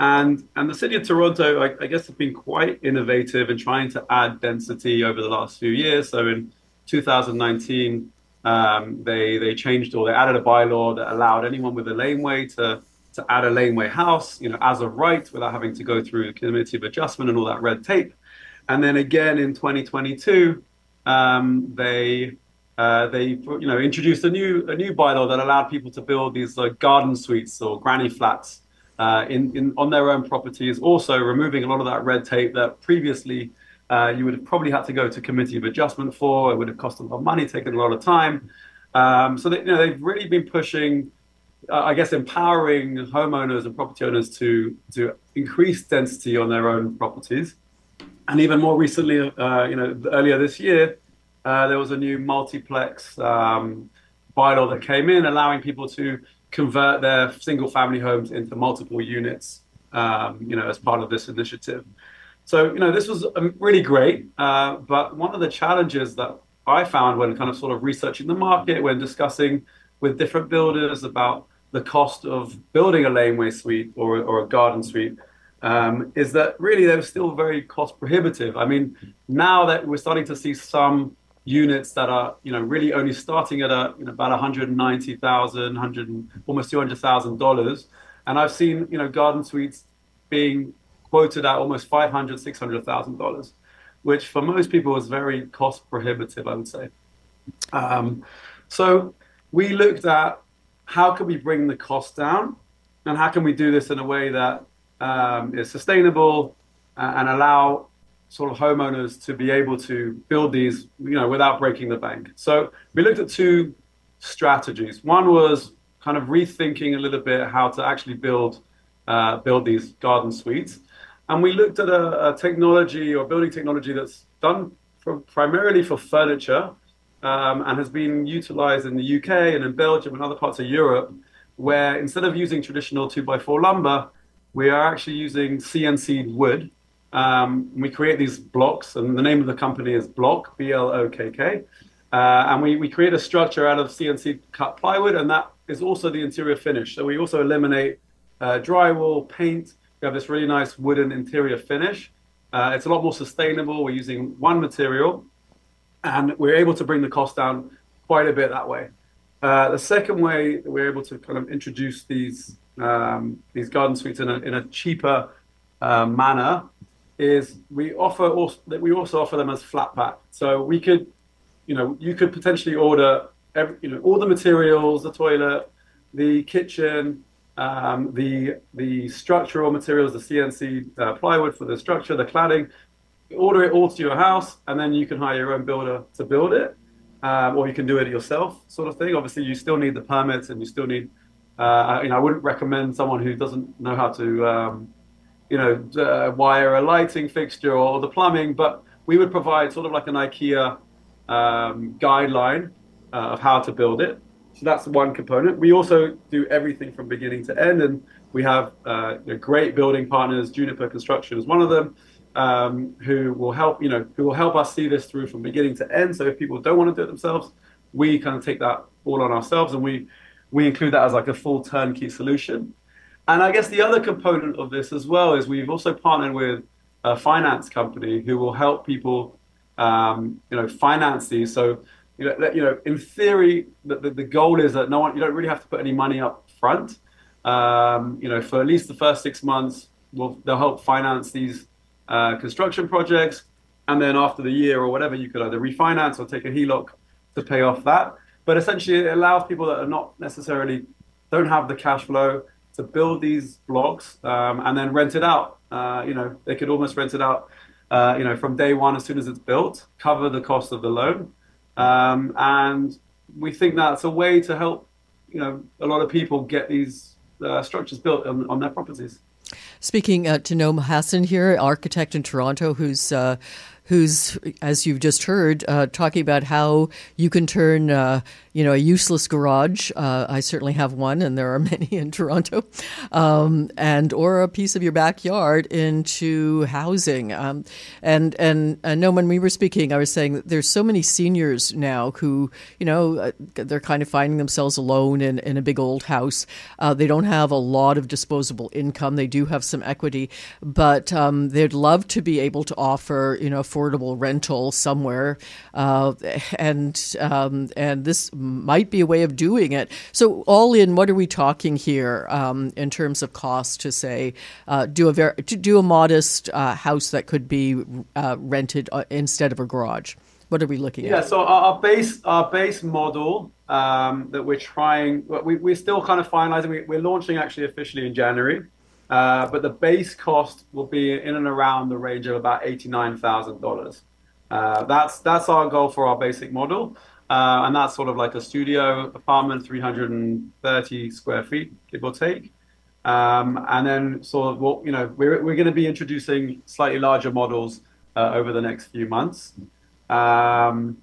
Speaker 9: And and the city of Toronto, I, I guess, have been quite innovative in trying to add density over the last few years. So in 2019, um, they they changed or they added a bylaw that allowed anyone with a laneway to to add a laneway house, you know, as a right without having to go through the committee of adjustment and all that red tape. And then again in 2022, um, they uh, they you know introduced a new a new bylaw that allowed people to build these like garden suites or granny flats uh, in, in, on their own properties, also removing a lot of that red tape that previously uh, you would have probably had to go to committee of adjustment for. It would have cost a lot of money, taken a lot of time. Um, so they, you know, they've really been pushing, uh, I guess, empowering homeowners and property owners to to increase density on their own properties. And even more recently, uh, you know, earlier this year, uh, there was a new multiplex um, bylaw that came in, allowing people to convert their single family homes into multiple units, um, you know, as part of this initiative. So, you know, this was um, really great. Uh, but one of the challenges that I found when kind of sort of researching the market, when discussing with different builders about the cost of building a laneway suite or, or a garden suite, um, is that really they were still very cost prohibitive. I mean, now that we're starting to see some units that are you know really only starting at a you know, about 190,000, 100 almost 200,000 dollars, and I've seen you know garden suites being quoted at almost 500, 600,000 dollars, which for most people is very cost prohibitive, I would say. Um, so we looked at how can we bring the cost down, and how can we do this in a way that um, is sustainable uh, and allow sort of homeowners to be able to build these, you know, without breaking the bank. So we looked at two strategies. One was kind of rethinking a little bit how to actually build uh, build these garden suites, and we looked at a, a technology or building technology that's done for, primarily for furniture um, and has been utilized in the UK and in Belgium and other parts of Europe, where instead of using traditional two by four lumber, we are actually using CNC wood. Um, we create these blocks, and the name of the company is Blokk, B L O K K. Uh, and we, we create a structure out of CNC cut plywood, and that is also the interior finish. So we also eliminate uh, drywall, paint. We have this really nice wooden interior finish. Uh, it's a lot more sustainable. We're using one material, and we're able to bring the cost down quite a bit that way. Uh, the second way that we're able to kind of introduce these um, these garden suites in a, in a cheaper uh, manner is we offer also that we also offer them as flat pack. So we could you know, you could potentially order every, you know, all the materials, the toilet, the kitchen, um, the the structural materials, the CNC uh, plywood for the structure, the cladding. Order it all to your house, and then you can hire your own builder to build it, um, or you can do it yourself, sort of thing. Obviously, you still need the permits, and you still need. Uh, you know, I wouldn't recommend someone who doesn't know how to, um, you know, uh, wire a lighting fixture or the plumbing, but we would provide sort of like an IKEA um, guideline uh, of how to build it. So that's one component. We also do everything from beginning to end, and we have uh, great building partners. Juniper Construction is one of them, um, who will help you know who will help us see this through from beginning to end. So if people don't want to do it themselves, we kind of take that all on ourselves, and we we include that as like a full turnkey solution. And I guess the other component of this as well is we've also partnered with a finance company who will help people um, you know, finance these. So, you know, you know, in theory, the, the, the, goal is that no one, you don't really have to put any money up front. Um, you know, for at least the first six months, will they'll help finance these uh, construction projects, and then after the year or whatever, you could either refinance or take a HELOC to pay off that. But essentially, it allows people that are not necessarily don't have the cash flow to build these blocks um, and then rent it out. Uh, you know, they could almost rent it out uh, you know, from day one as soon as it's built, cover the cost of the loan. Um, and we think that's a way to help, you know, a lot of people get these uh, structures built on, on, their properties.
Speaker 6: Speaking uh, to Noam Hassan here, architect in Toronto, who's uh, who's, as you've just heard, uh, talking about how you can turn, uh, you know, a useless garage. Uh, I certainly have one, and there are many in Toronto, um, and or a piece of your backyard into housing. Um, and and uh, no, when we were speaking, I was saying that there's so many seniors now who, you know, uh, they're kind of finding themselves alone in, in a big old house. Uh, they don't have a lot of disposable income. They do have some equity, but um, they'd love to be able to offer, you know, affordable rental somewhere, uh, and um, and this might be a way of doing it. So all in, what are we talking here um, in terms of cost to say uh, do a very do a modest uh, house that could be uh, rented uh, instead of a garage? What are we looking
Speaker 9: yeah,
Speaker 6: at?
Speaker 9: Yeah, so our base our base model um, that we're trying, we, we're still kind of finalizing. We, we're launching actually officially in January. Uh, but the base cost will be in and around the range of about eighty-nine thousand uh, dollars. That's that's our goal for our basic model, uh, and that's sort of like a studio apartment, three hundred and thirty square feet, give or take. Um, and then sort of, well, you know, we're we're going to be introducing slightly larger models uh, over the next few months. Um,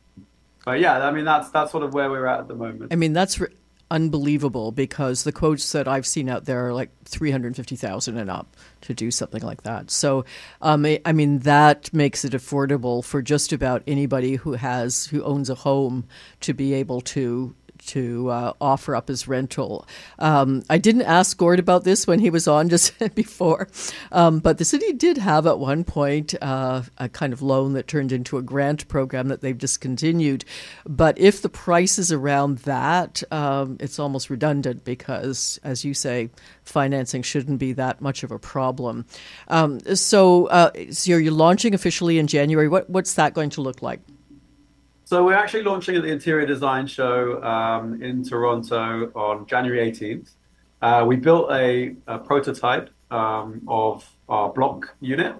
Speaker 9: but yeah, I mean that's that's sort of where we're at at the moment.
Speaker 6: I mean that's re- unbelievable because the quotes that I've seen out there are like 350,000 and up to do something like that. So, um, I mean, that makes it affordable for just about anybody who has, who owns a home to be able to to uh, offer up as rental. Um, I didn't ask Gord about this when he was on just before, um, but the city did have at one point uh, a kind of loan that turned into a grant program that they've discontinued. But if the price is around that, um, it's almost redundant because, as you say, financing shouldn't be that much of a problem. Um, so, uh, so you're launching officially in January. What, what's that going to look like?
Speaker 9: So we're actually launching at the Interior Design Show um, in Toronto on January 18th. Uh, we built a, a prototype um, of our block unit,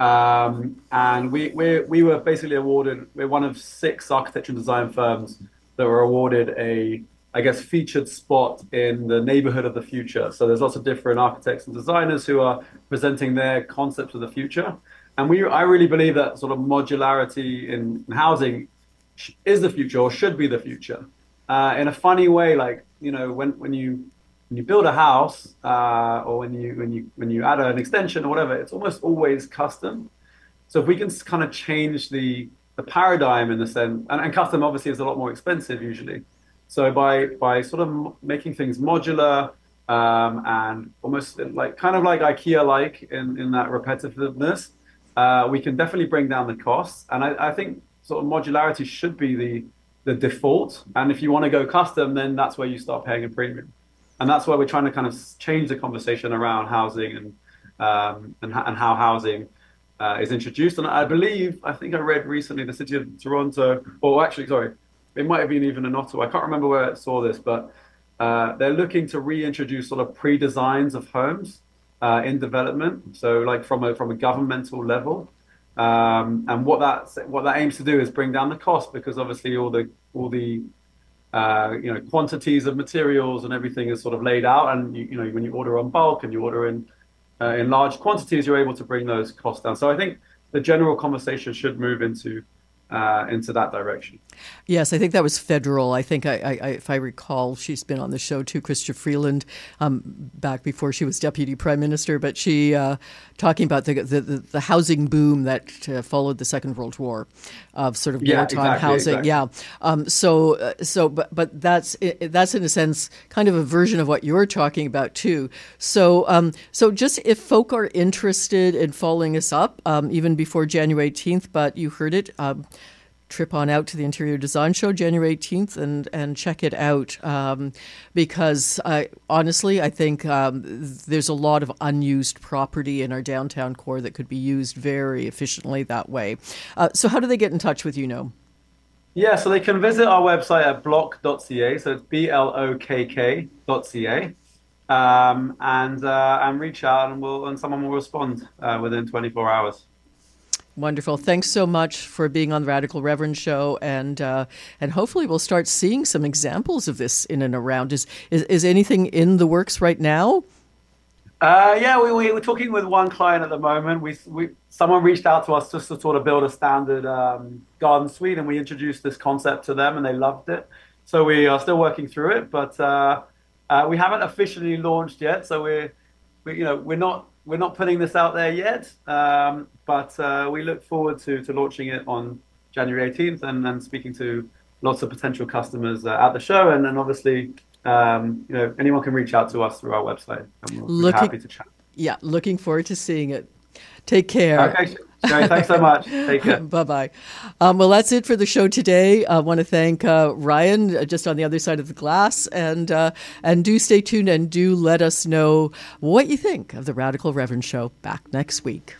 Speaker 9: um, and we, we we were basically awarded. We're one of six architecture and design firms that were awarded a, I guess, featured spot in the neighborhood of the future. So there's lots of different architects and designers who are presenting their concepts of the future. And we, I really believe that sort of modularity in housing is the future or should be the future. Uh, in a funny way, like you know, when when you when you build a house uh, or when you when you when you add an extension or whatever, it's almost always custom. So if we can kind of change the the paradigm in the sense, and, and custom obviously is a lot more expensive usually. So by by sort of making things modular um, and almost like kind of like IKEA like in in that repetitiveness, uh, we can definitely bring down the costs. And I, I think sort of modularity should be the the default. And if you want to go custom, then that's where you start paying a premium. And that's where we're trying to kind of change the conversation around housing and um, and, and how housing uh, is introduced. And I believe, I think I read recently, the city of Toronto, or actually, sorry, it might have been even in Ottawa. I can't remember where I saw this, but uh, they're looking to reintroduce sort of pre-designs of homes uh, in development. So, like from a from a governmental level, um, and what that what that aims to do is bring down the cost because obviously all the all the uh, you know quantities of materials and everything is sort of laid out, and you, you know when you order on bulk and you order in uh, in large quantities, you're able to bring those costs down. So I think the general conversation should move into uh, into that direction.
Speaker 6: Yes, I think that was federal. I think, I, I, if I recall, she's been on the show too, Chrystia Freeland, um, back before she was deputy prime minister. But she uh, talking about the, the, the housing boom that uh, followed the Second World War, of sort of
Speaker 9: yeah,
Speaker 6: wartime
Speaker 9: exactly,
Speaker 6: housing.
Speaker 9: Exactly.
Speaker 6: Yeah. Um, so uh, so but but that's that's in a sense kind of a version of what you're talking about too. So um, so just if folk are interested in following us up, um, even before January 18th, but you heard it. Trip on out to the Interior Design Show January 18th and, and check it out um, because I, honestly, I think um, there's a lot of unused property in our downtown core that could be used very efficiently that way. Uh, so, how do they get in touch with you, Noam?
Speaker 9: Yeah, so they can visit our website at blokk.ca. So it's B L O K K.ca. Um, and uh, and reach out and we'll and someone will respond uh, within 24 hours.
Speaker 6: Wonderful. Thanks so much for being on the Radical Reverend show, and uh, and hopefully we'll start seeing some examples of this in and around. Is is, is anything in the works right now?
Speaker 9: Uh, yeah, we, we, we're talking with one client at the moment. We, we someone reached out to us just to sort of build a standard um, garden suite, and we introduced this concept to them, and they loved it. So we are still working through it, but uh, uh, we haven't officially launched yet. So we're we, you know we're not we're not putting this out there yet, um, but uh, we look forward to, to launching it on January 18th and, and speaking to lots of potential customers uh, at the show. And then obviously, um, you know, anyone can reach out to us through our website, and we'll
Speaker 6: Looking-
Speaker 9: be happy to chat.
Speaker 6: Yeah, looking forward to seeing it. Take care.
Speaker 9: Okay, Cheri, thanks so much. Take care.
Speaker 6: bye bye. Um, well, that's it for the show today. I want to thank uh, Ryan uh, just on the other side of the glass, and uh, and do stay tuned and do let us know what you think of the Radical Reverend Show. Back next week.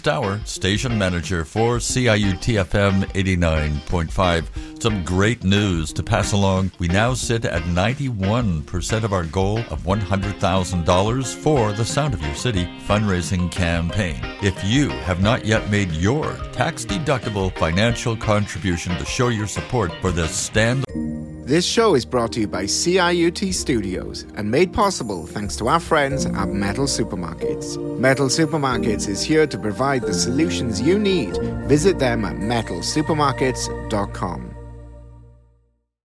Speaker 2: Ken station manager for CIUT FM 89.5. Some great news to pass along. We now sit at 91% of our goal of $100,000 for the Sound of Your City fundraising campaign. If you have not yet made your tax deductible financial contribution to show your support for this stand
Speaker 10: this show is brought to you by CIUT Studios and made possible thanks to our friends at Metal Supermarkets. Metal Supermarkets is here to provide the solutions you need. Visit them at metalsupermarkets.com.